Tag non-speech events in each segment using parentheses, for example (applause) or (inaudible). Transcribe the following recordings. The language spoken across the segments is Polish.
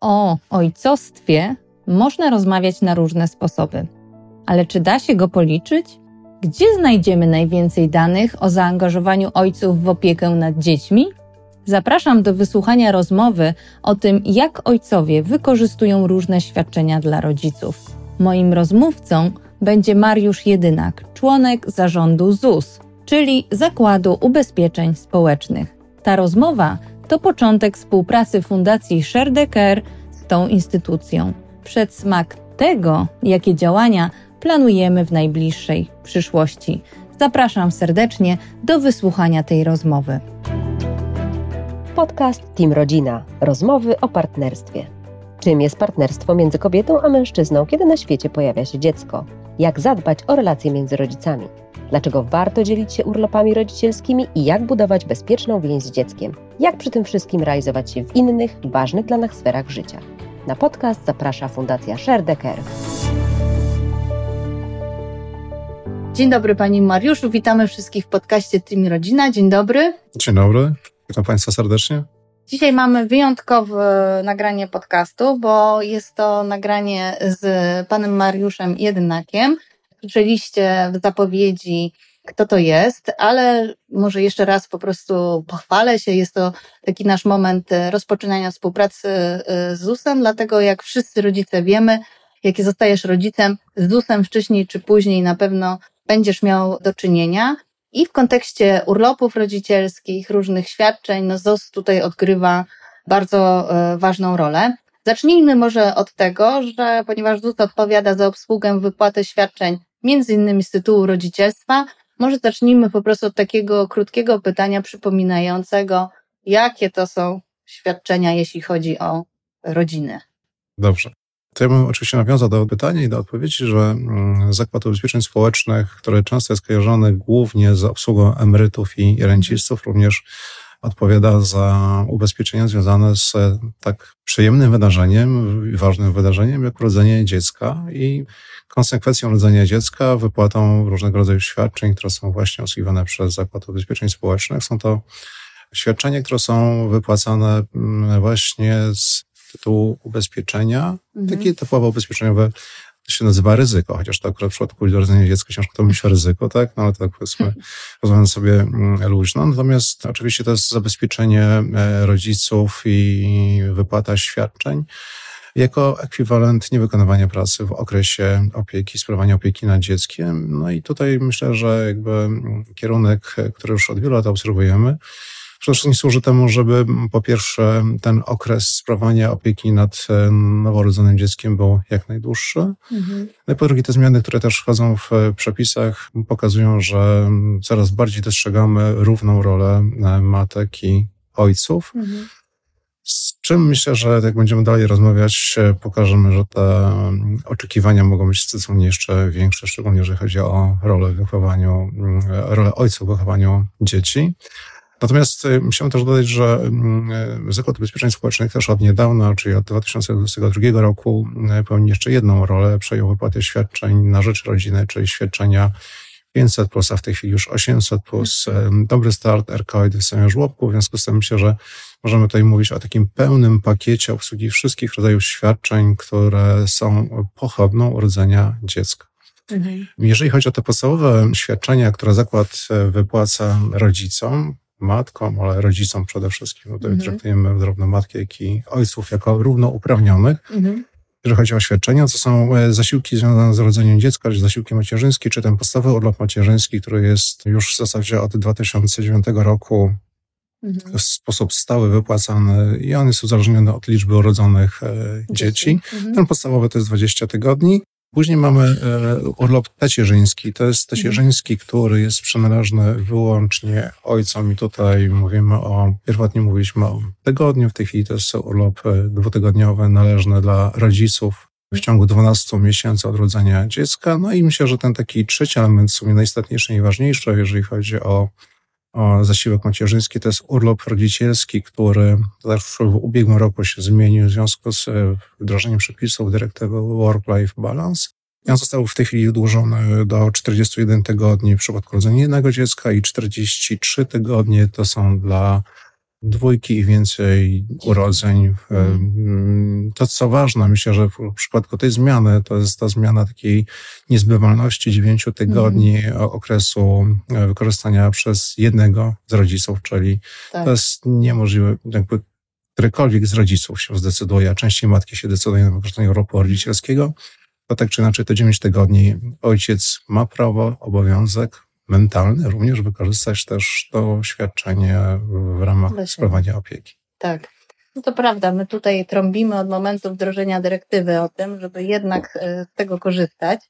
O ojcostwie można rozmawiać na różne sposoby. Ale czy da się go policzyć? Gdzie znajdziemy najwięcej danych o zaangażowaniu ojców w opiekę nad dziećmi? Zapraszam do wysłuchania rozmowy o tym, jak ojcowie wykorzystują różne świadczenia dla rodziców. Moim rozmówcą będzie Mariusz Jedynak, członek zarządu ZUS, czyli Zakładu Ubezpieczeń Społecznych. Ta rozmowa to początek współpracy Fundacji Share the Care z tą instytucją. Przedsmak tego, jakie działania planujemy w najbliższej przyszłości. Zapraszam serdecznie do wysłuchania tej rozmowy. Podcast Team Rodzina. Rozmowy o partnerstwie. Czym jest partnerstwo między kobietą a mężczyzną, kiedy na świecie pojawia się dziecko? Jak zadbać o relacje między rodzicami? Dlaczego warto dzielić się urlopami rodzicielskimi i jak budować bezpieczną więź z dzieckiem? Jak przy tym wszystkim realizować się w innych, ważnych dla nas sferach życia? Na podcast zaprasza Fundacja Share the Care. Dzień dobry Pani Mariuszu, witamy wszystkich w podcaście Team Rodzina. Dzień dobry. Dzień dobry, witam Państwa serdecznie. Dzisiaj mamy wyjątkowe nagranie podcastu, bo jest to nagranie z panem Mariuszem Jedynakiem. Słyszeliście w zapowiedzi, kto to jest, ale może jeszcze raz po prostu pochwalę się. Jest to taki nasz moment rozpoczynania współpracy y, z ZUS-em, dlatego jak wszyscy rodzice wiemy, jakie zostajesz rodzicem, z ZUS-em wcześniej czy później na pewno będziesz miał do czynienia. I w kontekście urlopów rodzicielskich, różnych świadczeń, no ZOS tutaj odgrywa bardzo e, ważną rolę. Zacznijmy może od tego, że ponieważ ZUS odpowiada za obsługę wypłaty świadczeń między innymi z tytułu rodzicielstwa, może zacznijmy po prostu od takiego krótkiego pytania przypominającego, jakie to są świadczenia, jeśli chodzi o rodziny. Dobrze. To ja bym oczywiście nawiązał do pytania i do odpowiedzi, że mm, Zakład Ubezpieczeń Społecznych, który często jest kojarzony głównie z obsługą emerytów i rencistów, również odpowiada za ubezpieczenia związane z tak przyjemnym wydarzeniem, ważnym wydarzeniem, jak urodzenie dziecka i konsekwencją urodzenia dziecka, wypłatą różnego rodzaju świadczeń, które są właśnie obsługiwane przez Zakład Ubezpieczeń Społecznych. Są to świadczenia, które są wypłacane mm, właśnie z tytułu ubezpieczenia, mhm. takie typowo ubezpieczeniowe, to się nazywa ryzyko, chociaż to akurat w przypadku urodzenia dziecka ciężko to myśli o ryzyko, tak? No ale tak powiedzmy, rozmawiamy sobie mm, luźno. Natomiast oczywiście to jest zabezpieczenie e, rodziców i wypłata świadczeń jako ekwiwalent niewykonywania pracy w okresie opieki, sprawowania opieki nad dzieckiem. No i tutaj myślę, że jakby mm, kierunek, który już od wielu lat obserwujemy, Przede wszystkim służy temu, żeby po pierwsze ten okres sprawowania opieki nad e, noworodzonym dzieckiem był jak najdłuższy. Mhm. No i po drugie te zmiany, które też wchodzą w przepisach pokazują, że coraz bardziej dostrzegamy równą rolę e, matek i ojców. Mhm. Z czym myślę, że jak będziemy dalej rozmawiać, e, pokażemy, że te oczekiwania mogą być zdecydowanie jeszcze większe, szczególnie jeżeli chodzi o rolę w wychowaniu, rolę ojców w wychowaniu dzieci. Natomiast y, chciałem też dodać, że mm, y, Zakład Ubezpieczeń Społecznych też od niedawna, czyli od 2022 roku, y, pełni jeszcze jedną rolę, przejął wypłatę świadczeń na rzecz rodziny, czyli świadczenia 500 plus, a w tej chwili już 800 plus. Dobry start, RKOID w samym żłobku, w związku z tym myślę, że możemy tutaj mówić o takim pełnym pakiecie obsługi wszystkich rodzajów świadczeń, które są pochodną urodzenia dziecka. Mhm. Jeżeli chodzi o te podstawowe świadczenia, które zakład wypłaca rodzicom, matkom, ale rodzicom przede wszystkim. Tutaj mhm. traktujemy zarówno matki, jak i ojców jako równouprawnionych. Mhm. Jeżeli chodzi o świadczenia, to są e, zasiłki związane z rodzeniem dziecka, czy zasiłki macierzyńskie, czy ten podstawowy urlop macierzyński, który jest już w zasadzie od 2009 roku mhm. w sposób stały wypłacany i on jest uzależniony od liczby urodzonych e, dzieci. Mhm. Ten podstawowy to jest 20 tygodni. Później mamy e, urlop tacierzyński. To jest tacierzyński, który jest przynależny wyłącznie ojcom i tutaj mówimy o, pierwotnie mówiliśmy o tygodniu, w tej chwili to jest urlop e, dwutygodniowy należny dla rodziców w ciągu 12 miesięcy od urodzenia dziecka. No i myślę, że ten taki trzeci element w sumie najistotniejszy najważniejszy, jeżeli chodzi o zasiłek macierzyński, to jest urlop rodzicielski, który w ubiegłym roku się zmienił w związku z e, wdrożeniem przepisów dyrektywy Work-Life Balance. On został w tej chwili wydłużony do 41 tygodni w przypadku rodzenia jednego dziecka i 43 tygodnie to są dla dwójki i więcej urodzeń. to, co ważne, myślę, że w przypadku tej zmiany, to jest ta zmiana takiej niezbywalności dziewięciu tygodni mm. okresu e, wykorzystania przez jednego z rodziców, czyli tak. to jest niemożliwe, jakby którykolwiek z rodziców się zdecyduje, a częściej matki się decydują na wykorzystanie urlopu rodzicielskiego, to tak czy inaczej te 9 tygodni ojciec ma prawo, obowiązek mentalny również wykorzystać też to świadczenie w ramach sprawowania opieki. Tak. No to prawda, my tutaj trąbimy od momentu wdrożenia dyrektywy o tym, żeby jednak e, z tego korzystać.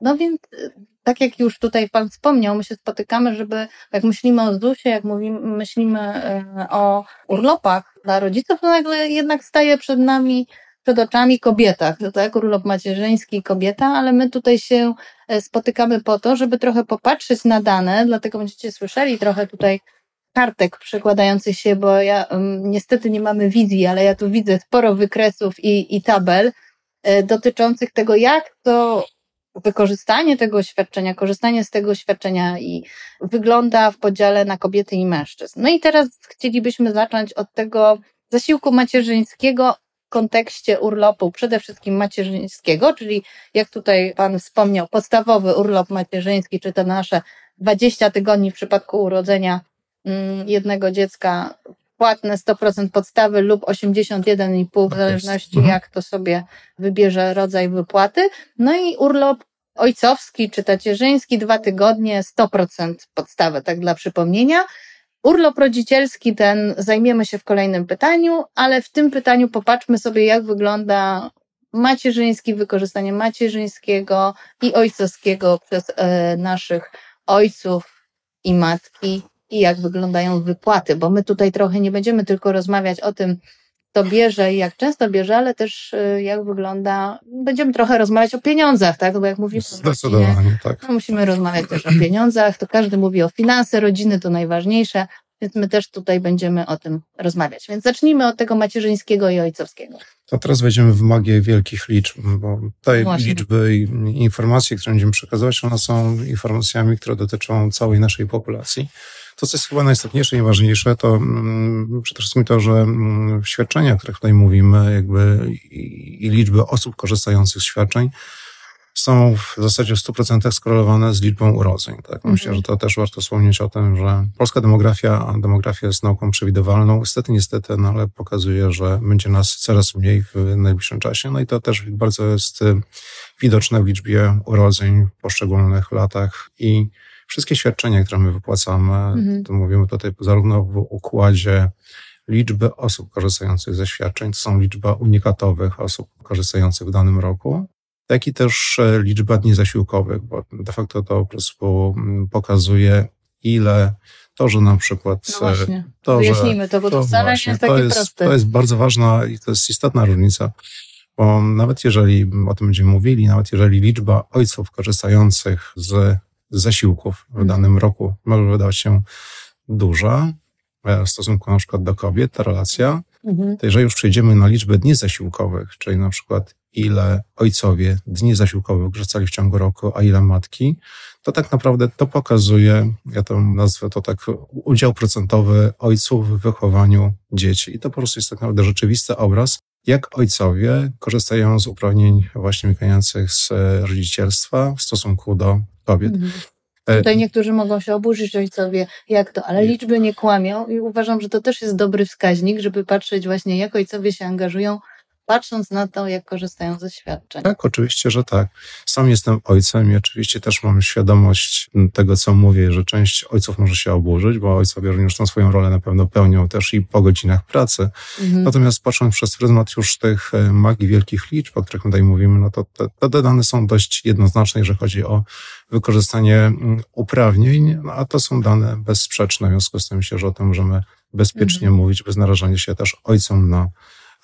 No więc, e, tak jak już tutaj Pan wspomniał, my się spotykamy, żeby, jak myślimy o ZUS-ie, jak mówimy, myślimy e, o urlopach dla rodziców, to nagle jednak staje przed nami przed oczami kobieta, tak? Urlop macierzyński, kobieta, ale my tutaj się e, spotykamy po to, żeby trochę popatrzeć na dane, dlatego będziecie słyszeli trochę tutaj kartek przekładających się, bo ja niestety nie mamy wizji, ale ja tu widzę sporo wykresów i, i tabel e, dotyczących tego, jak to wykorzystanie tego świadczenia, korzystanie z tego świadczenia i wygląda w podziale na kobiety i mężczyzn. No i teraz chcielibyśmy zacząć od tego zasiłku macierzyńskiego kontekście urlopu przede wszystkim macierzyńskiego, czyli jak tutaj Pan wspomniał, podstawowy urlop macierzyński, czy to nasze 20 tygodni w przypadku urodzenia mm, jednego dziecka, płatne 100% podstawy lub 81,5 w tak zależności mhm. jak to sobie wybierze rodzaj wypłaty. No i urlop ojcowski czy tacierzyński, dwa tygodnie, 100% podstawy, tak dla przypomnienia. Urlop rodzicielski ten zajmiemy się w kolejnym pytaniu, ale w tym pytaniu popatrzmy sobie, jak wygląda macierzyński, wykorzystanie macierzyńskiego i ojcowskiego przez e, naszych ojców i matki i jak wyglądają wypłaty, bo my tutaj trochę nie będziemy tylko rozmawiać o tym, kto bierze i jak często bierze, ale też e, jak wygląda, będziemy trochę rozmawiać o pieniądzach, tak? Bo jak mówimy Zdecydowanie, tak. No musimy rozmawiać też o pieniądzach, to każdy mówi o finanse, rodziny to najważniejsze, więc my też tutaj będziemy o tym rozmawiać. Więc zacznijmy od tego macierzyńskiego i ojcowskiego. To teraz wejdziemy w magię wielkich liczb, bo te no liczby i informacje, które będziemy przekazywać, one są informacjami, które dotyczą całej naszej populacji. To, co jest chyba najistotniejsze i najważniejsze, to mm, przede wszystkim to, że mm, świadczenia, o których tutaj mówimy, jakby i, i liczby osób korzystających z świadczeń, są w zasadzie w 100% skorelowane z liczbą urodzeń. Tak? Myślę, mhm. że to też warto wspomnieć o tym, że polska demografia, a demografia jest nauką przewidywalną. Niestety, niestety, no ale pokazuje, że będzie nas coraz mniej w najbliższym czasie. No i to też bardzo jest y, widoczne w liczbie urodzeń w poszczególnych latach i wszystkie świadczenia, które my wypłacamy, mhm. to mówimy tutaj zarówno w układzie liczby osób korzystających ze świadczeń, to są liczba unikatowych osób korzystających w danym roku, jak i też e, liczba dni zasiłkowych, bo de facto to po prostu mm, pokazuje, ile to, że na przykład. No e, właśnie. To, Wyjaśnijmy to, bo to, to wcale właśnie, nie jest takie to jest, proste. To jest bardzo ważna i to jest istotna różnica, bo nawet jeżeli o tym będziemy mówili, nawet jeżeli liczba ojców korzystających z zasiłków w danym roku może wydawać się duża e, w stosunku na przykład do kobiet, ta relacja, mhm. to jeżeli już przejdziemy na liczbę dni zasiłkowych, czyli na przykład ile ojcowie dni zasiłkowych korzystali w ciągu roku, a ile matki, to tak naprawdę to pokazuje, ja to nazwę to tak, udział procentowy ojców w wychowaniu dzieci. I to po prostu jest tak naprawdę rzeczywisty obraz, jak ojcowie korzystają z uprawnień właśnie wynikających z rodzicielstwa w stosunku do kobiet. Mhm. E, Tutaj niektórzy mogą się oburzyć ojcowie, jak to, ale liczby nie kłamią i uważam, że to też jest dobry wskaźnik, żeby patrzeć właśnie, jak ojcowie się angażują patrząc na to, jak korzystają ze świadczeń. Tak, oczywiście, że tak. Sam jestem ojcem i oczywiście też mam świadomość tego, co mówię, że część ojców może się oburzyć, bo ojcowie również tą swoją rolę na pewno pełnią też i po godzinach pracy. Mhm. Natomiast patrząc przez pryzmat już tych e, magii wielkich liczb, o których tutaj mówimy, no to te, te dane są dość jednoznaczne, jeżeli chodzi o wykorzystanie mm, uprawnień, no a to są dane bezsprzeczne, w związku z tym myślę, że o tym możemy bezpiecznie mhm. mówić, bez narażania się też ojcom na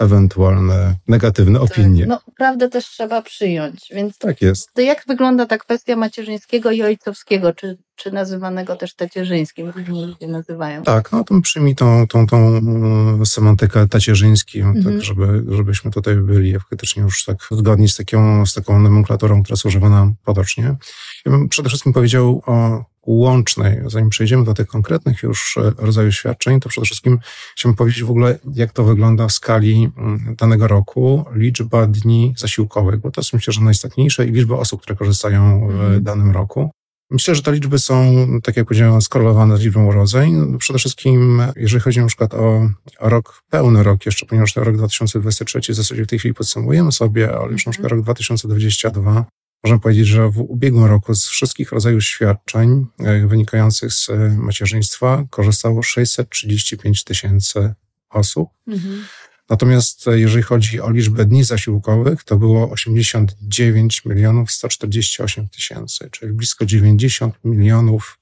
ewentualne negatywne tak, opinie. No, prawdę też trzeba przyjąć. Więc tak jest. To jak wygląda ta kwestia macierzyńskiego i ojcowskiego, czy, czy nazywanego też tacierzyńskim, różni ludzie nazywają? Tak, no to przyjmij tą, tą, tą mm, semantykę tacierzyńskim, tak, mhm. tak, żeby, żebyśmy tutaj byli faktycznie już tak zgodni z taką, z taką nomenklaturą, która jest używana potocznie. Ja bym przede wszystkim powiedział o łącznej, zanim przejdziemy do tych konkretnych już e, rodzajów świadczeń, to przede wszystkim chciałbym powiedzieć w ogóle, jak to wygląda w skali danego roku, liczba dni zasiłkowych, bo to jest myślę, że najistotniejsze i liczba osób, które korzystają w mhm. danym roku. Myślę, że te liczby są, tak jak powiedziałem, skorelowane z liczbą urodzeń. Przede wszystkim, jeżeli chodzi na przykład o, o rok, pełny rok jeszcze, ponieważ ten rok 2023 w zasadzie w tej chwili podsumujemy sobie, ale już na przykład rok 2022, Możemy powiedzieć, że w ubiegłym roku z wszystkich rodzajów świadczeń e, wynikających z e, macierzyństwa korzystało 635 tysięcy osób. Mhm. Natomiast e, jeżeli chodzi o liczbę dni zasiłkowych, to było 89 milionów 148 tysięcy, czyli blisko 90 milionów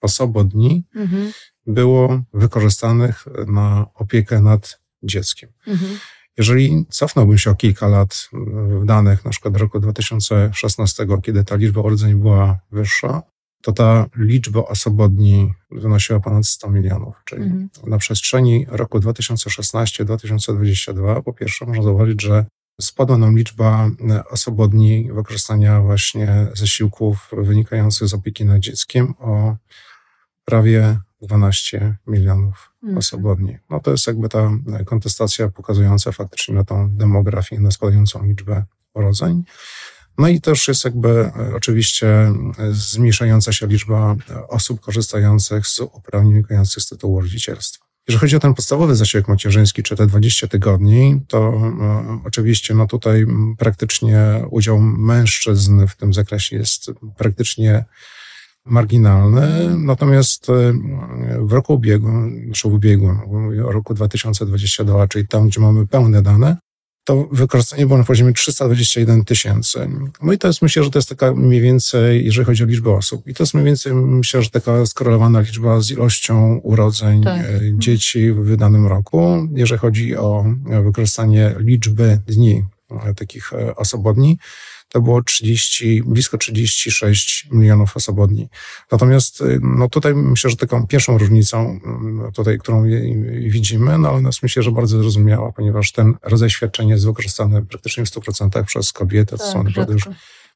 osobodni mhm. było wykorzystanych na opiekę nad dzieckiem. Mhm. Jeżeli cofnąłbym się o kilka lat w danych, na przykład roku 2016, kiedy ta liczba urodzeń była wyższa, to ta liczba osobodni wynosiła ponad 100 milionów. Czyli mhm. na przestrzeni roku 2016-2022 po pierwsze można zauważyć, że spadła nam liczba osobodni wykorzystania właśnie zasiłków wynikających z opieki nad dzieckiem o prawie 12 milionów mhm. No to jest jakby ta kontestacja pokazująca faktycznie na tą demografię, na spadającą liczbę urodzeń. No i też jest jakby e, oczywiście e, zmniejszająca się liczba e, osób korzystających z uprawnień wynikających z tytułu rodzicielstwa. Jeżeli chodzi o ten podstawowy zasiłek macierzyński, czy te 20 tygodni, to e, oczywiście no tutaj praktycznie udział mężczyzn w tym zakresie jest praktycznie marginalny. Natomiast w roku ubiegłym, znaczy w ubiegłym, o roku 2022, czyli tam, gdzie mamy pełne dane, to wykorzystanie było na poziomie 321 tysięcy. No i to jest, myślę, że to jest taka mniej więcej, jeżeli chodzi o liczbę osób. I to jest mniej więcej, myślę, że taka skorelowana liczba z ilością urodzeń tak. E, dzieci w danym roku. Jeżeli chodzi o wykorzystanie liczby dni e, takich e, osobodni, to było 30, blisko 36 milionów osobodni. Natomiast y, no tutaj myślę, że taką pierwszą różnicą mm, tutaj, którą widzimy, no ale nas myślę, że bardzo zrozumiała, ponieważ ten rodzaj świadczenia jest wykorzystany praktycznie w 100% przez kobiety, to tak, są naprawdę już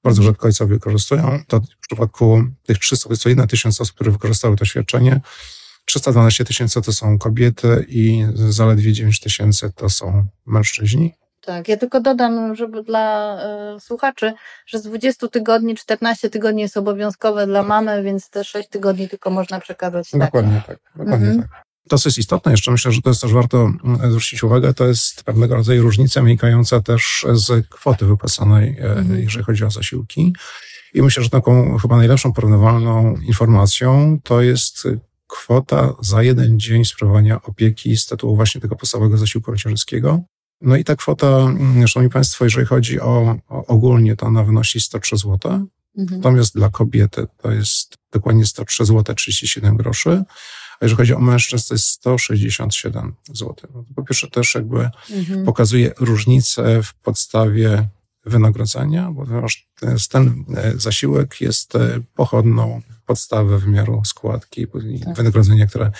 bardzo rzadko ojcowie wykorzystują. To w przypadku tych 301 tysięcy osób, które wykorzystały to świadczenie, 312 tysięcy to są kobiety i zaledwie 9 tysięcy to są mężczyźni. Tak, ja tylko dodam, żeby dla y, słuchaczy, że z 20 tygodni 14 tygodni jest obowiązkowe dla mamy, więc te 6 tygodni tylko można przekazać. Tak. Dokładnie tak. Dokładnie mhm. tak. To, co jest istotne jeszcze, myślę, że to jest też warto mm, zwrócić uwagę, to jest pewnego rodzaju różnica wynikająca też z kwoty wypłacanej, e, mhm. jeżeli chodzi o zasiłki. I myślę, że taką chyba najlepszą porównywalną informacją to jest kwota za jeden dzień sprawowania opieki z tytułu właśnie tego podstawowego zasiłku macierzyńskiego. No i ta kwota, mm, szanowni państwo, jeżeli chodzi o, o ogólnie, to ona wynosi 103 zł. Mhm. Natomiast dla kobiety to jest dokładnie 103 zł 37 groszy. A jeżeli chodzi o mężczyzn, to jest 167 zł. No po pierwsze też jakby mhm. pokazuje różnicę w podstawie wynagrodzenia, bo ten e, zasiłek jest e, pochodną podstawy wymiaru składki, tak. wynagrodzenia, które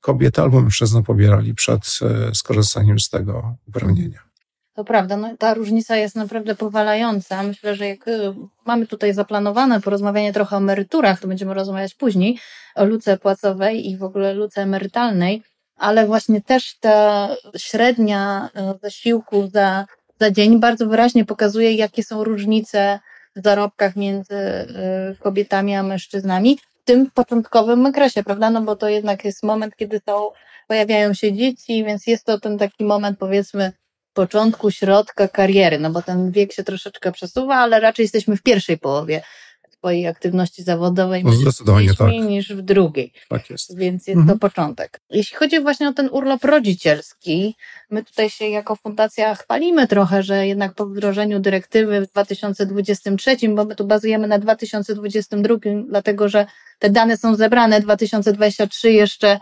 kobieta albo mężczyzna pobierali przed e, skorzystaniem z tego uprawnienia. To prawda, no, ta różnica jest naprawdę powalająca. Myślę, że jak e, mamy tutaj zaplanowane porozmawianie trochę o emeryturach, to będziemy rozmawiać później o luce płacowej i w ogóle luce emerytalnej, ale właśnie też ta średnia e, zasiłku za, za dzień bardzo wyraźnie pokazuje, jakie są różnice w zarobkach między kobietami a mężczyznami tym początkowym okresie, prawda? No bo to jednak jest moment, kiedy są, pojawiają się dzieci, więc jest to ten taki moment, powiedzmy, początku, środka kariery, no bo ten wiek się troszeczkę przesuwa, ale raczej jesteśmy w pierwszej połowie swojej aktywności zawodowej no, zdecydowanie tak. niż w drugiej. Tak jest. Więc jest mhm. to początek. Jeśli chodzi właśnie o ten urlop rodzicielski, my tutaj się jako fundacja chwalimy trochę, że jednak po wdrożeniu dyrektywy w 2023, bo my tu bazujemy na 2022, dlatego że te dane są zebrane, 2023 jeszcze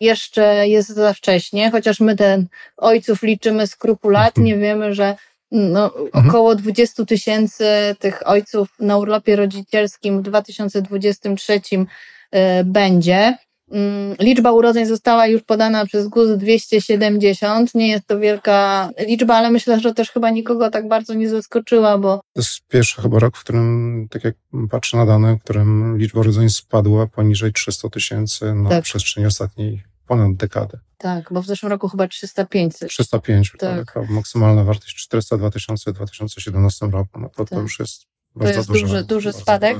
jeszcze jest za wcześnie, chociaż my ten ojców liczymy skrupulatnie, mhm. wiemy, że no, mhm. około 20 tysięcy tych ojców na urlopie rodzicielskim w 2023 y, będzie. Mm, liczba urodzeń została już podana przez GUS 270. Nie jest to wielka liczba, ale myślę, że też chyba nikogo tak bardzo nie zaskoczyła, bo. To jest pierwszy chyba rok, w którym, tak jak patrzę na dane, w którym liczba urodzeń spadła poniżej 300 tysięcy na tak. przestrzeni ostatniej ponad dekady. Tak, bo w zeszłym roku chyba 305. 305, tak. tak maksymalna wartość 402 tysiące w 2017 roku. No to, tak. to już jest to jest duży, duży, duży spadek.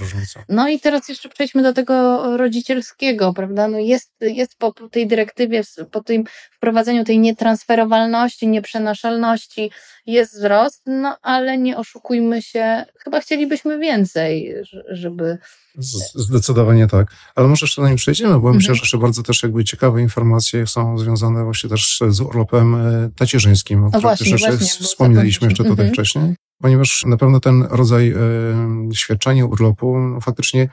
No i teraz jeszcze przejdźmy do tego rodzicielskiego, prawda? No jest, jest po tej dyrektywie, po tym wprowadzeniu tej nietransferowalności, nieprzenaszalności jest wzrost, no ale nie oszukujmy się, chyba chcielibyśmy więcej, żeby... Zdecydowanie tak. Ale może jeszcze na nim przejdziemy, bo mhm. myślę, że jeszcze bardzo też jakby ciekawe informacje są związane właśnie też z urlopem e, tacierzyńskim, o którym też jeszcze wspominaliśmy jeszcze tutaj mhm. wcześniej ponieważ na pewno ten rodzaj e, świadczenia urlopu no, faktycznie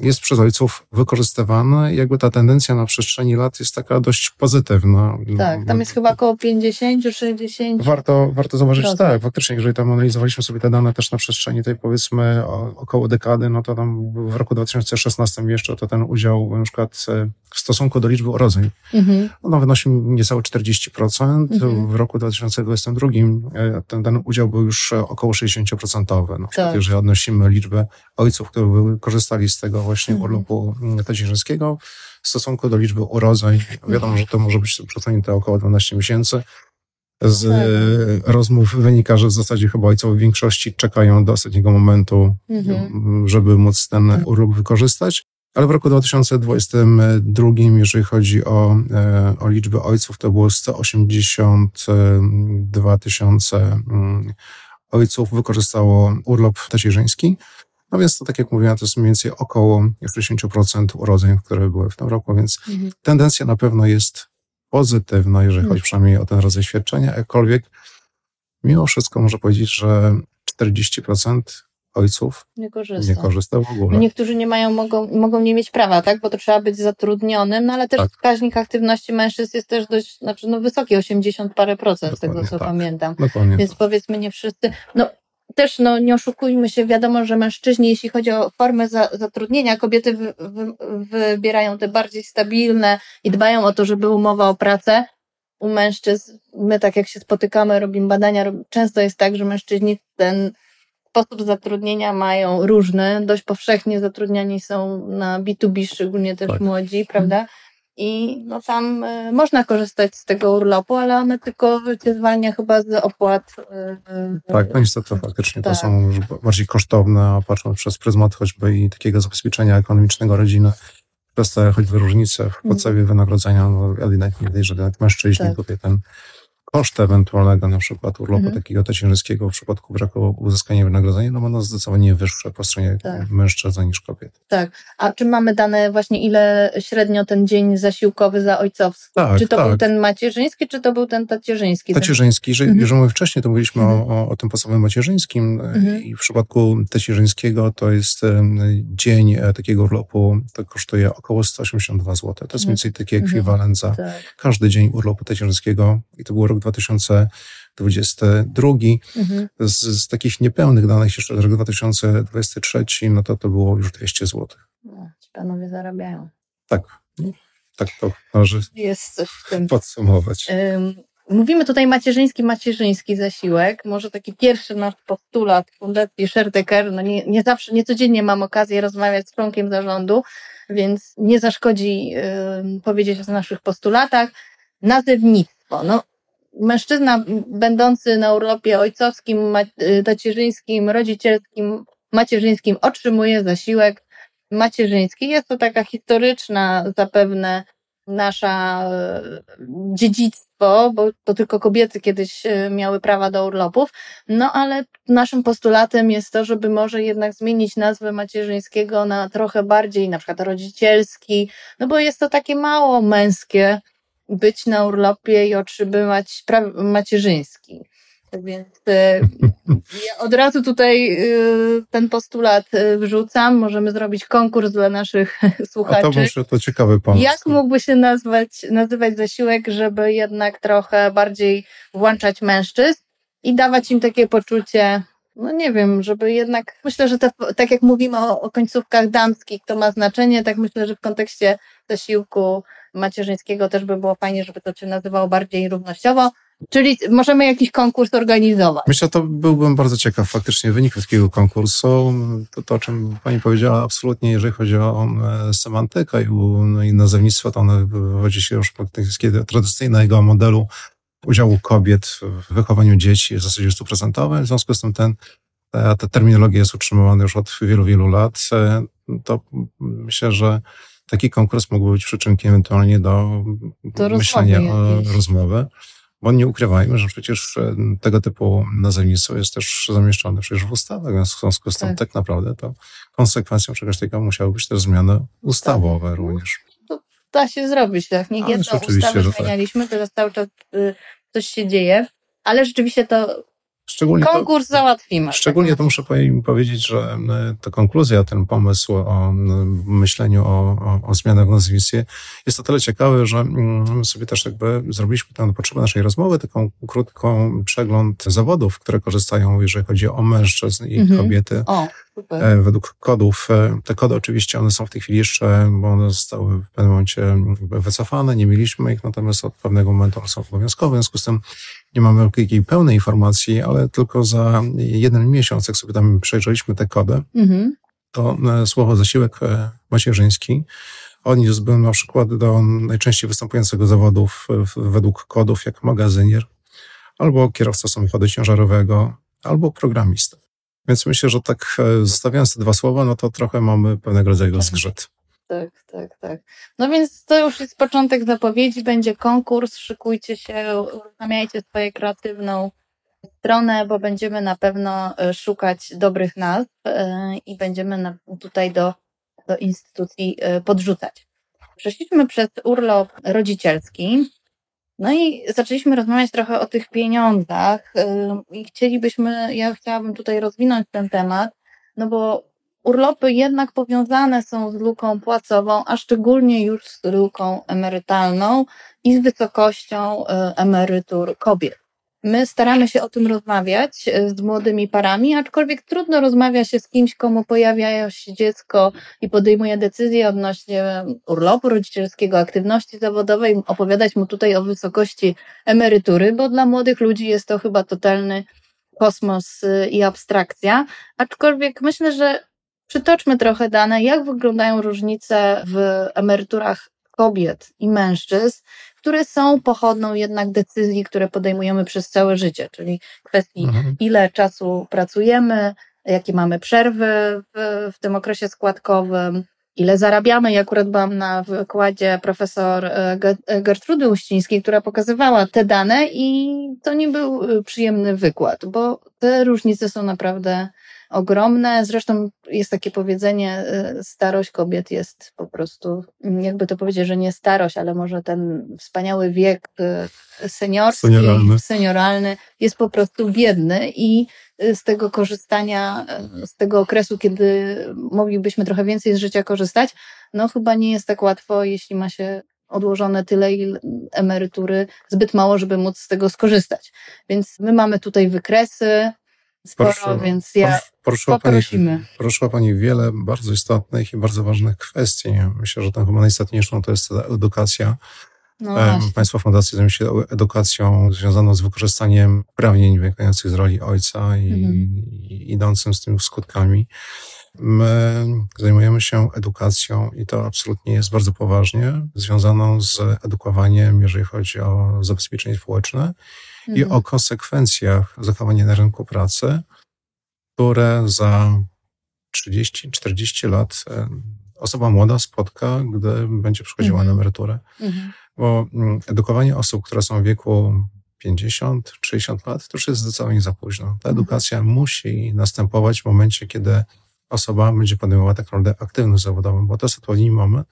jest przez ojców wykorzystywany. Jakby ta tendencja na przestrzeni lat jest taka dość pozytywna. Tak, tam jest chyba około 50-60. Warto, warto zauważyć, że tak, faktycznie, jeżeli tam analizowaliśmy sobie te dane też na przestrzeni tej powiedzmy około dekady, no to tam w roku 2016 jeszcze to ten udział na przykład e, w stosunku do liczby urodzeń, mhm. no wynosi niecałe 40%. Mhm. W roku 2022 e, ten, ten udział był już około 60%. Na przykład, tak. jeżeli odnosimy liczbę ojców, którzy korzystali z tego właśnie mhm. urlopu tacierzyńskiego w stosunku do liczby urodzeń. Wiadomo, że to może być przesunięte około 12 miesięcy. Z tak. rozmów wynika, że w zasadzie chyba ojcowie w większości czekają do ostatniego momentu, mhm. żeby móc ten tak. urlop wykorzystać. Ale w roku 2022, jeżeli chodzi o, e, o liczbę ojców, to było 182 tysiące mm, ojców wykorzystało urlop tacierzyński. No więc to, tak jak mówiłem, to jest mniej więcej około 60% urodzeń, które były w tym roku, więc mhm. tendencja na pewno jest pozytywna, jeżeli mhm. chodzi przynajmniej o ten rodzaj świadczenia, jakkolwiek mimo wszystko można powiedzieć, że 40% ojców nie korzysta. nie korzysta w ogóle. Niektórzy nie mają, mogą, mogą nie mieć prawa, tak? Bo to trzeba być zatrudnionym, no ale też tak. wskaźnik aktywności mężczyzn jest też dość, znaczy no wysoki, 80 parę procent Dokładnie, z tego, co tak. pamiętam. Dokładnie Więc tak. powiedzmy nie wszyscy. No też no, nie oszukujmy się, wiadomo, że mężczyźni, jeśli chodzi o formę za, zatrudnienia, kobiety wy, wy, wybierają te bardziej stabilne i dbają o to, żeby umowa o pracę. U mężczyzn, my tak jak się spotykamy, robimy badania, często jest tak, że mężczyźni ten sposób zatrudnienia mają różny. Dość powszechnie zatrudniani są na B2B, szczególnie też tak. młodzi, prawda? I no tam y, można korzystać z tego urlopu, ale one tylko cię zwalnia chyba z opłat. Y, tak, no niestety faktycznie tak. to są bardziej kosztowne, a patrząc przez pryzmat choćby i takiego zabezpieczenia ekonomicznego rodziny, przez te choćby różnice w podstawie mm. wynagrodzenia, no ewidentnie że mężczyźni tak. tutaj ten koszt ewentualnego na przykład urlopu mhm. takiego tacierzyńskiego w przypadku braku uzyskania wynagrodzenia, no będą zdecydowanie wyższe po stronie tak. mężczyzn niż kobiet. Tak. A czy mamy dane właśnie ile średnio ten dzień zasiłkowy za ojcowski? Tak, czy to tak. był ten macierzyński, czy to był ten tacierzyński? Tacierzyński. Jeżeli, mhm. jeżeli wcześniej, to mówiliśmy mhm. o, o, tym podstawowym macierzyńskim mhm. i w przypadku tacierzyńskiego to jest dzień e, takiego urlopu, to kosztuje około 182 zł. To jest mniej mhm. więcej taki mhm. ekwiwalent za tak. każdy dzień urlopu tacierzyńskiego i to był rok 2022. Mhm. Z, z, takich niepełnych danych jeszcze rok 2023, no to to było już 200 zł. No, ci panowie zarabiają. Tak, tak to należy Jest coś w tym. podsumować. Mówimy tutaj macierzyński, macierzyński zasiłek. Może taki pierwszy nasz postulat Fundacji Sherdecker. No nie, nie zawsze, nie codziennie mam okazję rozmawiać z członkiem zarządu, więc nie zaszkodzi powiedzieć o naszych postulatach. Nazewnictwo. No, mężczyzna będący na urlopie ojcowskim, y, tacierzyńskim, rodzicielskim, macierzyńskim otrzymuje zasiłek macierzyński. Jest to taka historyczna zapewne nasza y, dziedzictwo, bo to tylko kobiety kiedyś y, miały prawa do urlopów, no ale naszym postulatem jest to, żeby może jednak zmienić nazwę macierzyńskiego na trochę bardziej na przykład rodzicielski, no bo jest to takie mało męskie, być na urlopie i otrzymywać macierzyński. Tak więc e, (laughs) ja od razu tutaj e, ten postulat e, wrzucam. Możemy zrobić konkurs dla naszych (laughs) słuchaczy. A to może to ciekawy pomysł. Jak mógłby się nazwać, nazywać zasiłek, żeby jednak trochę bardziej włączać mężczyzn i dawać im takie poczucie no nie wiem, żeby jednak, myślę, że te, tak jak mówimy o, o końcówkach damskich, to ma znaczenie, tak myślę, że w kontekście zasiłku macierzyńskiego też by było fajnie, żeby to się nazywało bardziej równościowo. Czyli możemy jakiś konkurs organizować. Myślę, to byłbym bardzo ciekaw faktycznie wyników takiego konkursu. To, to o czym pani powiedziała, absolutnie, jeżeli chodzi o e, semantykę i, no i nazewnictwo, to ono wywodzi się już od takiego tradycyjnego modelu udziału kobiet w wychowaniu dzieci w zasadzie stuprocentowej. W związku z tym ten, ta, ta terminologia jest utrzymywana już od wielu, wielu lat. E, to myślę, że taki konkurs mógłby być przyczynkiem ewentualnie do, do myślenia o rozmowy. Bo nie ukrywajmy, że przecież e, tego typu nazewnictwo jest też zamieszczone przecież w ustawach, więc w związku z tym tak, tak naprawdę to konsekwencją czegoś takiego musiały być też zmiany ustawowe tak. również. To da się zrobić, tak? Nie jedną ustawę tak. zmienialiśmy, tak. teraz cały czas y, coś się dzieje, ale rzeczywiście to Szczególnie Konkurs to, załatwimy. Szczególnie to muszę powiedzieć, że ta konkluzja, ten pomysł o myśleniu o, o, o zmianach w nazwisku jest o tyle ciekawy, że mm, sobie też jakby zrobiliśmy tam na potrzeby naszej rozmowy taką krótką przegląd zawodów, które korzystają, jeżeli chodzi o mężczyzn i mhm. kobiety. O, e, według kodów. E, te kody oczywiście, one są w tej chwili jeszcze, bo one zostały w pewnym momencie wycofane, nie mieliśmy ich, natomiast od pewnego momentu one są obowiązkowe, w związku z tym nie mamy takiej pełnej informacji, ale tylko za jeden miesiąc, jak sobie tam przejrzeliśmy te kody, mhm. to e, słowo zasiłek e, macierzyński odniósł bym na przykład do najczęściej występującego zawodów według kodów, jak magazynier, albo kierowca samochodu ciężarowego, albo programista. Więc myślę, że tak e, zostawiając te dwa słowa, no to trochę mamy pewnego rodzaju tak. zgrzyt tak, tak, tak. No więc to już jest początek zapowiedzi, będzie konkurs, szykujcie się, uruchamiajcie swoją kreatywną stronę, bo będziemy na pewno e, szukać dobrych nazw e, i będziemy tutaj do, do instytucji e, podrzucać. Przeszliśmy przez urlop rodzicielski, no i zaczęliśmy rozmawiać trochę o tych pieniądzach i chcielibyśmy, ja chciałabym tutaj rozwinąć ten temat, no bo Urlopy jednak powiązane są z luką płacową, a szczególnie już z luką emerytalną i z wysokością e, emerytur kobiet. My staramy się o tym rozmawiać e, z młodymi parami, aczkolwiek trudno rozmawia się z kimś, komu pojawia się dziecko i podejmuje decyzje odnośnie urlopu rodzicielskiego, aktywności zawodowej, opowiadać mu tutaj o wysokości emerytury, bo dla młodych ludzi jest to chyba totalny kosmos e, i abstrakcja. Aczkolwiek myślę, że Przytoczmy trochę dane, jak wyglądają różnice w emeryturach kobiet i mężczyzn, które są pochodną jednak decyzji, które podejmujemy przez całe życie, czyli kwestii, mhm. ile czasu pracujemy, jakie mamy przerwy w, w tym okresie składkowym, ile zarabiamy. Ja akurat byłam na wykładzie profesor e, e, Gertrudy Uścińskiej, która pokazywała te dane i to nie był e, przyjemny wykład, bo te różnice są naprawdę ogromne. Zresztą jest takie powiedzenie, y, starość kobiet jest po prostu, jakby to powiedzieć, że nie starość, ale może ten wspaniały wiek y, seniorski, senioralny, senioralny jest po prostu biedny i y, z tego korzystania, z tego okresu, kiedy moglibyśmy trochę więcej z życia korzystać, no chyba nie jest tak łatwo, jeśli ma się odłożone tyle emerytury, zbyt mało, żeby móc z tego skorzystać. Więc my mamy tutaj wykresy, sporo, proszę, więc ja poruszyła poprosimy. Pani, poruszyła Pani wiele bardzo istotnych i bardzo ważnych kwestii. Myślę, że tą chyba najistotniejszą to jest edukacja. No Państwo Fundacji zajmują się edukacją związaną z wykorzystaniem uprawnień wynikających z roli ojca i, mhm. i idącym z tym skutkami. My zajmujemy się edukacją i to absolutnie jest bardzo poważnie, związaną z edukowaniem, jeżeli chodzi o zabezpieczenie społeczne mhm. i o konsekwencjach zachowania na rynku pracy, które za 30-40 lat e, osoba młoda spotka, gdy będzie przychodziła mhm. na emeryturę. Mhm. Bo mm, edukowanie osób, które są w wieku 50, 60 lat, to już jest zdecydowanie za późno. Ta mhm. edukacja musi następować w momencie, kiedy osoba będzie podejmowała tak naprawdę aktywność zawodową, bo to jest odpowiedni moment,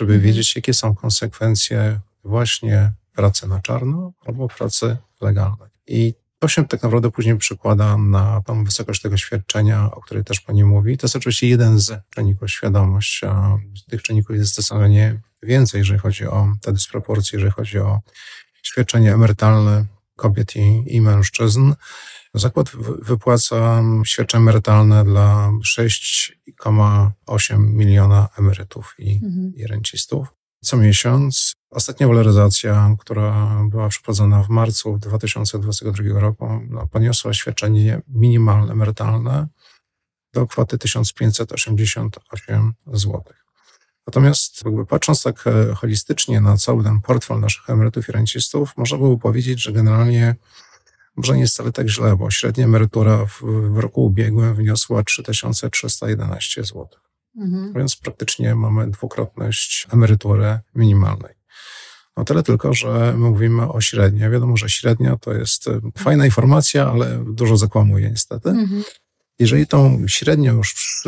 żeby mhm. wiedzieć, jakie są konsekwencje właśnie pracy na czarno albo pracy legalnej. I to się tak naprawdę później przykłada na tą wysokość tego świadczenia, o której też Pani mówi. To jest oczywiście jeden z czynników świadomość, a tych czynników jest zdecydowanie więcej, jeżeli chodzi o te dysproporcje, jeżeli chodzi o świadczenie emerytalne kobiet i, i mężczyzn. Zakład wypłaca świadczenia emerytalne dla 6,8 miliona emerytów i, mhm. i rencistów co miesiąc. Ostatnia waloryzacja, która była przeprowadzona w marcu 2022 roku, no, poniosła świadczenie minimalne emerytalne do kwoty 1588 zł. Natomiast jakby patrząc tak e, holistycznie na cały ten portfel naszych emerytów i rencistów, można byłoby powiedzieć, że generalnie może nie jest wcale tak źle, bo średnia emerytura w, w roku ubiegłym wyniosła 3311 zł. Mhm. Więc praktycznie mamy dwukrotność emerytury minimalnej. No tyle tylko, że my mówimy o średniej. Wiadomo, że średnia to jest e, fajna informacja, ale dużo zakłamuje niestety. Mhm. Jeżeli tą średnią już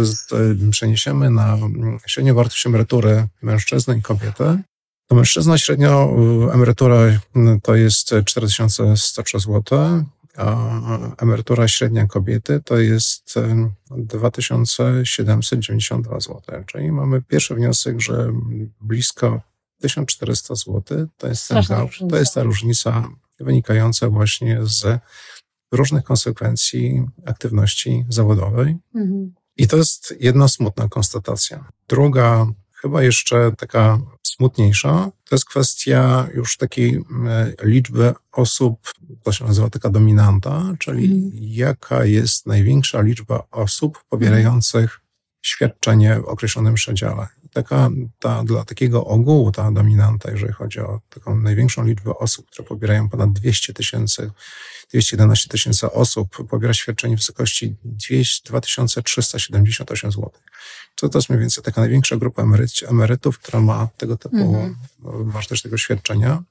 przeniesiemy na mm, średnią wartość emerytury mężczyzny i kobiety, to mężczyzna średnio emerytura mm, to jest 4103 zł, emerytura średnia kobiety to jest 2792 zł. Czyli mamy pierwszy wniosek, że blisko 1400 zł to jest, ten to jest ta różnica wynikająca właśnie z różnych konsekwencji aktywności zawodowej. Mhm. I to jest jedna smutna konstatacja. Druga, chyba jeszcze taka smutniejsza, to jest kwestia już takiej e, liczby osób, to się nazywa taka dominanta, czyli mhm. jaka jest największa liczba osób pobierających świadczenie w określonym przedziale. Taka, ta, dla takiego ogółu ta dominanta, jeżeli chodzi o taką największą liczbę osób, które pobierają ponad 200 tysięcy 211 tysięcy osób pobiera świadczenie w wysokości 2378 zł. To, to jest mniej więcej taka największa grupa emeryci, emerytów, która ma tego typu mhm. wartość tego świadczenia.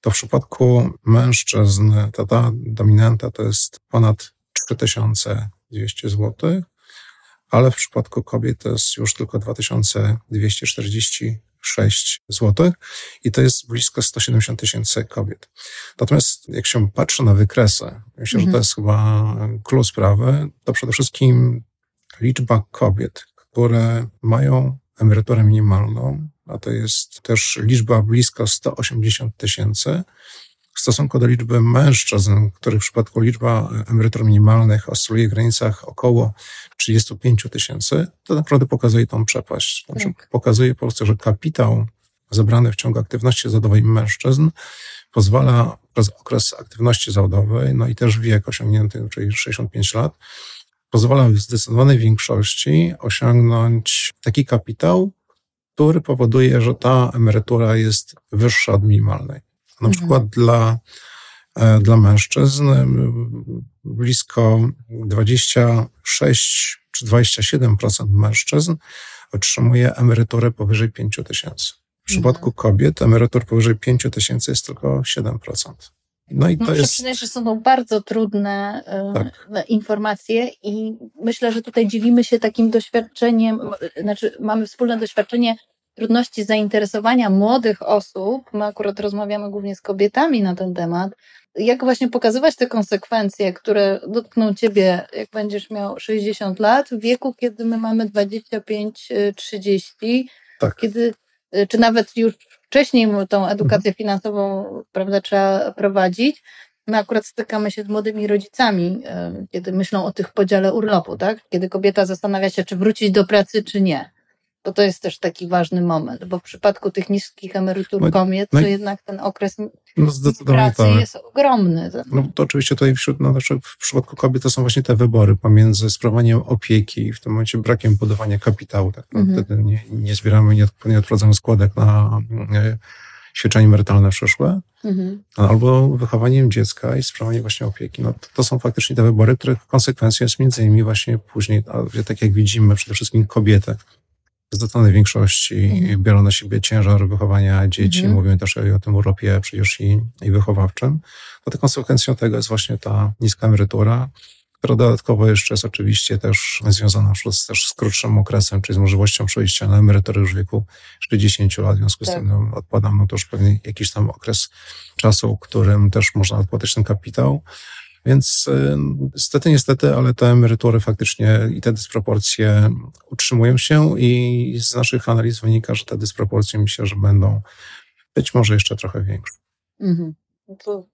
To w przypadku mężczyzn ta, ta dominanta to jest ponad 3200 zł, ale w przypadku kobiet to jest już tylko 2240 6 zł i to jest blisko 170 tysięcy kobiet. Natomiast jak się patrzy na wykresy, myślę, mhm. że to mhm. jest chyba klucz sprawy, to przede wszystkim liczba kobiet, które mają emeryturę minimalną, a to jest też liczba blisko 180 tysięcy, w stosunku do liczby mężczyzn, których w przypadku liczba emerytur minimalnych oscyluje w granicach około 35 tysięcy, to naprawdę pokazuje tą przepaść. Znaczy, tak. Pokazuje po prostu, że kapitał zebrany w ciągu aktywności zawodowej mężczyzn pozwala przez okres aktywności zawodowej, no i też wiek osiągnięty, czyli 65 lat, pozwala w zdecydowanej większości osiągnąć taki kapitał, który powoduje, że ta emerytura jest wyższa od minimalnej. Na mhm. przykład dla, e, dla mężczyzn blisko 26 czy 27% mężczyzn otrzymuje emeryturę powyżej 5 tysięcy. W przypadku mhm. kobiet emerytur powyżej 5 tysięcy jest tylko 7%. No i to Muszę jest. Że są to bardzo trudne e, tak. informacje i myślę, że tutaj dzielimy się takim doświadczeniem, znaczy mamy wspólne doświadczenie trudności zainteresowania młodych osób, my akurat rozmawiamy głównie z kobietami na ten temat, jak właśnie pokazywać te konsekwencje, które dotkną ciebie, jak będziesz miał 60 lat, w wieku, kiedy my mamy 25-30, tak. kiedy, y, czy nawet już wcześniej tą edukację mhm. finansową, prawda, trzeba prowadzić. My akurat stykamy się z młodymi rodzicami, y, kiedy myślą o tych podziale urlopu, tak? Kiedy kobieta zastanawia się, czy wrócić do pracy, czy nie bo to jest też taki ważny moment, bo w przypadku tych niskich emerytur no, kobiet, no, to jednak ten okres no, pracy tak. jest ogromny. No to oczywiście tutaj wśród, no, znaczy w przypadku kobiet to są właśnie te wybory pomiędzy sprawowaniem opieki i w tym momencie brakiem budowania kapitału. Tak? No, mhm. Wtedy nie, nie zbieramy, nie, nie odprowadzamy składek na nie, świadczenie emerytalne przyszłe, mhm. albo wychowaniem dziecka i sprawowaniem właśnie opieki. No, to, to, są faktycznie te wybory, których konsekwencją jest między innymi właśnie później, tak jak widzimy, przede wszystkim kobiety, zdecydowanej większości mhm. biorą na siebie ciężar wychowania dzieci. Mhm. Mówimy też o tym urlopie przecież i, i wychowawczym. No to konsekwencją tego jest właśnie ta niska emerytura, która dodatkowo jeszcze jest oczywiście też związana z, też z krótszym okresem, czyli z możliwością przejścia na emeryturę już w wieku 60 lat. W związku tak. z tym no, odpadam no to już pewnie jakiś tam okres czasu, którym też można odpłacić ten kapitał. Więc y, niestety, niestety, ale te emerytury faktycznie i te dysproporcje utrzymują się i z naszych analiz wynika, że te dysproporcje myślę, że będą być może jeszcze trochę większe. Mhm. No to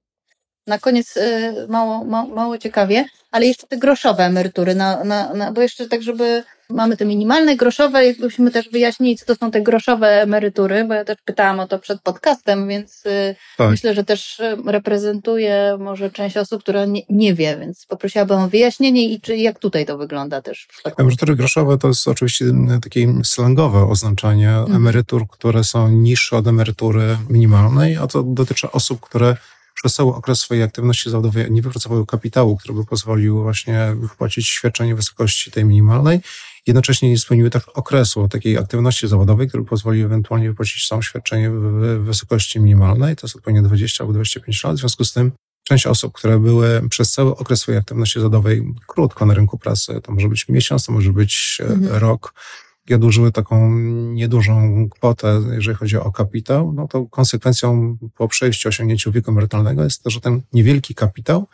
na koniec y, mało, mało, mało ciekawie, ale jeszcze te groszowe emerytury, na, na, na, bo jeszcze tak, żeby mamy te minimalne, groszowe, jakbyśmy też wyjaśnili, co to są te groszowe emerytury, bo ja też pytałam o to przed podcastem, więc y, tak. myślę, że też reprezentuje może część osób, która nie, nie wie, więc poprosiłabym o wyjaśnienie i czy, jak tutaj to wygląda też. Emerytury groszowe to jest oczywiście takie slangowe oznaczenie mhm. emerytur, które są niższe od emerytury minimalnej, a to dotyczy osób, które przez cały okres swojej aktywności zawodowej nie wypracowały kapitału, który by pozwolił właśnie wypłacić świadczenie w wysokości tej minimalnej. Jednocześnie nie spełniły tak okresu takiej aktywności zawodowej, który pozwoli ewentualnie wypłacić samo świadczenie w wysokości minimalnej. To jest odpowiednio 20 albo 25 lat. W związku z tym część osób, które były przez cały okres swojej aktywności zawodowej krótko na rynku pracy, to może być miesiąc, to może być e, mhm. rok, i odłożyły taką niedużą kwotę, jeżeli chodzi o kapitał, no to konsekwencją po przejściu, osiągnięciu wieku emerytalnego jest to, że ten niewielki kapitał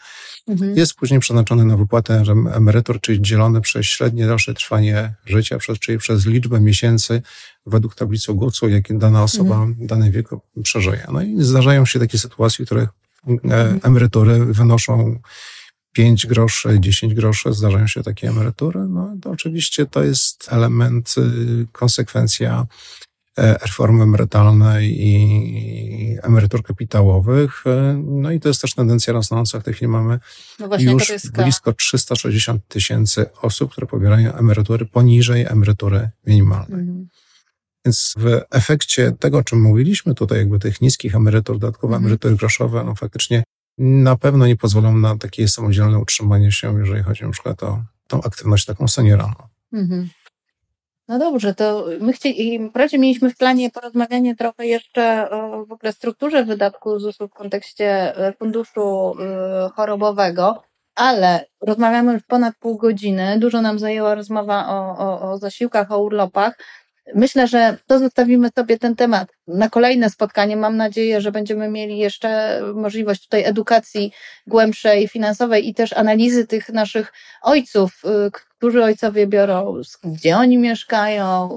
mhm. jest później przeznaczony na wypłatę emerytur, czyli dzielony przez średnie dalsze trwanie życia, czyli przez liczbę miesięcy według tablicy GUC-u, jakie dana osoba mhm. w danym wieku przeżyje. No i zdarzają się takie sytuacje, w których e, emerytury wynoszą 5 groszy, 10 groszy, zdarzają się takie emerytury, no to oczywiście to jest element, y, konsekwencja e, reformy emerytalnej i emerytur kapitałowych. E, no i to jest też tendencja rosnąca. W tej chwili mamy no już blisko 360 tysięcy osób, które pobierają emerytury poniżej emerytury minimalnej. Mhm. Więc w efekcie tego, o czym mówiliśmy tutaj, jakby tych niskich emerytur, dodatkowe mhm. emerytury groszowe, no faktycznie na pewno nie pozwolą na takie samodzielne utrzymanie się, jeżeli chodzi na przykład o tą aktywność taką senioralną. Mhm. No dobrze, to my chcieli, wprawdzie mieliśmy w planie porozmawianie trochę jeszcze o w ogóle strukturze wydatków ZUS-u w kontekście e, funduszu e, chorobowego, ale rozmawiamy już ponad pół godziny. Dużo nam zajęła rozmowa o, o, o zasiłkach, o urlopach. Myślę, że to zostawimy sobie ten temat na kolejne spotkanie. Mam nadzieję, że będziemy mieli jeszcze możliwość tutaj edukacji głębszej, finansowej i też analizy tych naszych ojców, y, którzy ojcowie biorą, gdzie oni mieszkają,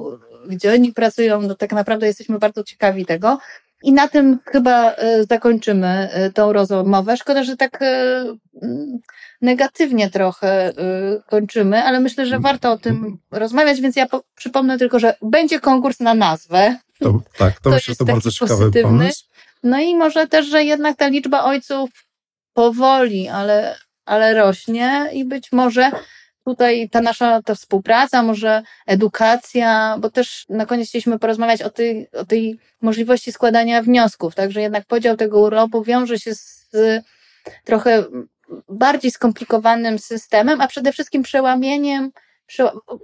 gdzie oni pracują. No tak naprawdę jesteśmy bardzo ciekawi tego. I na tym chyba e, zakończymy e, tą rozmowę. Szkoda, że tak e, negatywnie trochę kończymy, ale myślę, że warto o tym rozmawiać, więc ja przypomnę tylko, że będzie konkurs na nazwę. To, tak, to, to myślę, że to bardzo ciekawy pozytywny. pomysł. No i może też, że jednak ta liczba ojców powoli, ale, ale rośnie i być może tutaj ta nasza ta współpraca, może edukacja, bo też na koniec chcieliśmy porozmawiać o tej, o tej możliwości składania wniosków, także jednak podział tego urlopu wiąże się z trochę bardziej skomplikowanym systemem, a przede wszystkim przełamieniem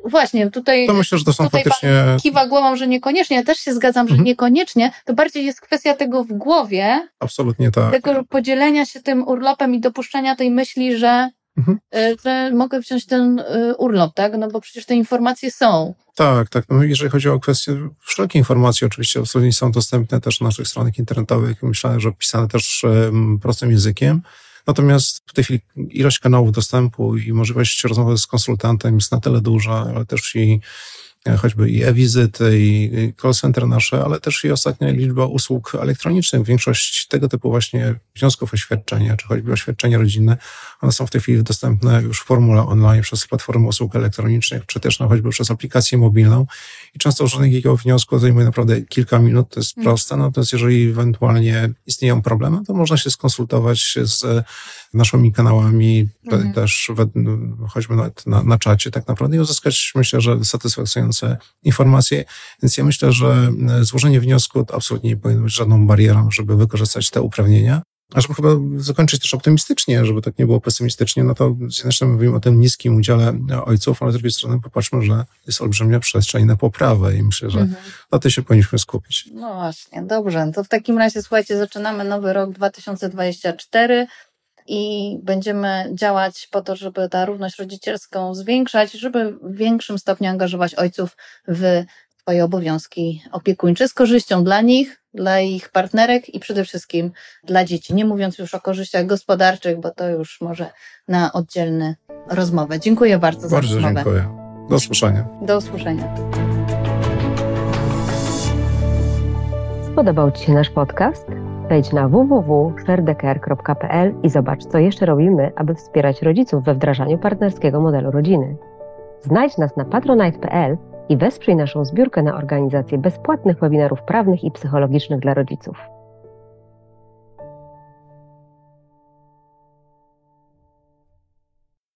Właśnie, tutaj. To myślę, że to są tutaj faktycznie. Kiwa głową, że niekoniecznie. Ja też się zgadzam, że mhm. niekoniecznie. To bardziej jest kwestia tego w głowie. Absolutnie tak. Tego podzielenia się tym urlopem i dopuszczenia tej myśli, że mhm. E, że mogę wziąć ten e, urlop, tak? No bo przecież te informacje są. Tak, tak. No jeżeli chodzi o kwestie, wszelkie informacje oczywiście absolutnie są dostępne też na naszych stronach internetowych. Myślę, że pisane też prostym językiem. Natomiast w tej chwili ilość kanałów dostępu i możliwość rozmowy z konsultantem jest na tyle duża, ale też i choćby i e-wizyty, i call center nasze, ale też i ostatnia liczba usług elektronicznych. Większość tego typu właśnie wniosków o świadczenia, czy choćby oświadczenia rodzinne, one są w tej chwili dostępne już w formule online przez platformy usług elektronicznych, czy też no, choćby przez aplikację mobilną. I często używanie takiego wniosku zajmuje naprawdę kilka minut, to jest mm. proste, natomiast jeżeli ewentualnie istnieją problemy, to można się skonsultować z naszymi kanałami, mhm. też choćby nawet na, na czacie tak naprawdę i uzyskać, myślę, że satysfakcjonujące informacje. Więc ja myślę, że e, złożenie wniosku to absolutnie nie powinno być żadną barierą, żeby wykorzystać te uprawnienia. A żeby chyba zakończyć też optymistycznie, żeby tak nie było pesymistycznie, no to z jednej strony mówimy o tym niskim udziale ojców, ale z drugiej strony popatrzmy, że jest olbrzymia przestrzeń na poprawę i myślę, że mhm. na tym się powinniśmy skupić. No właśnie, dobrze. To w takim razie, słuchajcie, zaczynamy nowy rok 2024 i będziemy działać po to, żeby ta równość rodzicielską zwiększać, żeby w większym stopniu angażować ojców w swoje obowiązki opiekuńcze z korzyścią dla nich, dla ich partnerek i przede wszystkim dla dzieci. Nie mówiąc już o korzyściach gospodarczych, bo to już może na oddzielne rozmowę. Dziękuję bardzo, bardzo za rozmowę. Bardzo dziękuję. Do usłyszenia. Do usłyszenia. Spodobał Ci się nasz podcast? Wejdź na www.fairthecare.pl i zobacz, co jeszcze robimy, aby wspierać rodziców we wdrażaniu partnerskiego modelu rodziny. Znajdź nas na patronite.pl i wesprzyj naszą zbiórkę na organizację bezpłatnych webinarów prawnych i psychologicznych dla rodziców.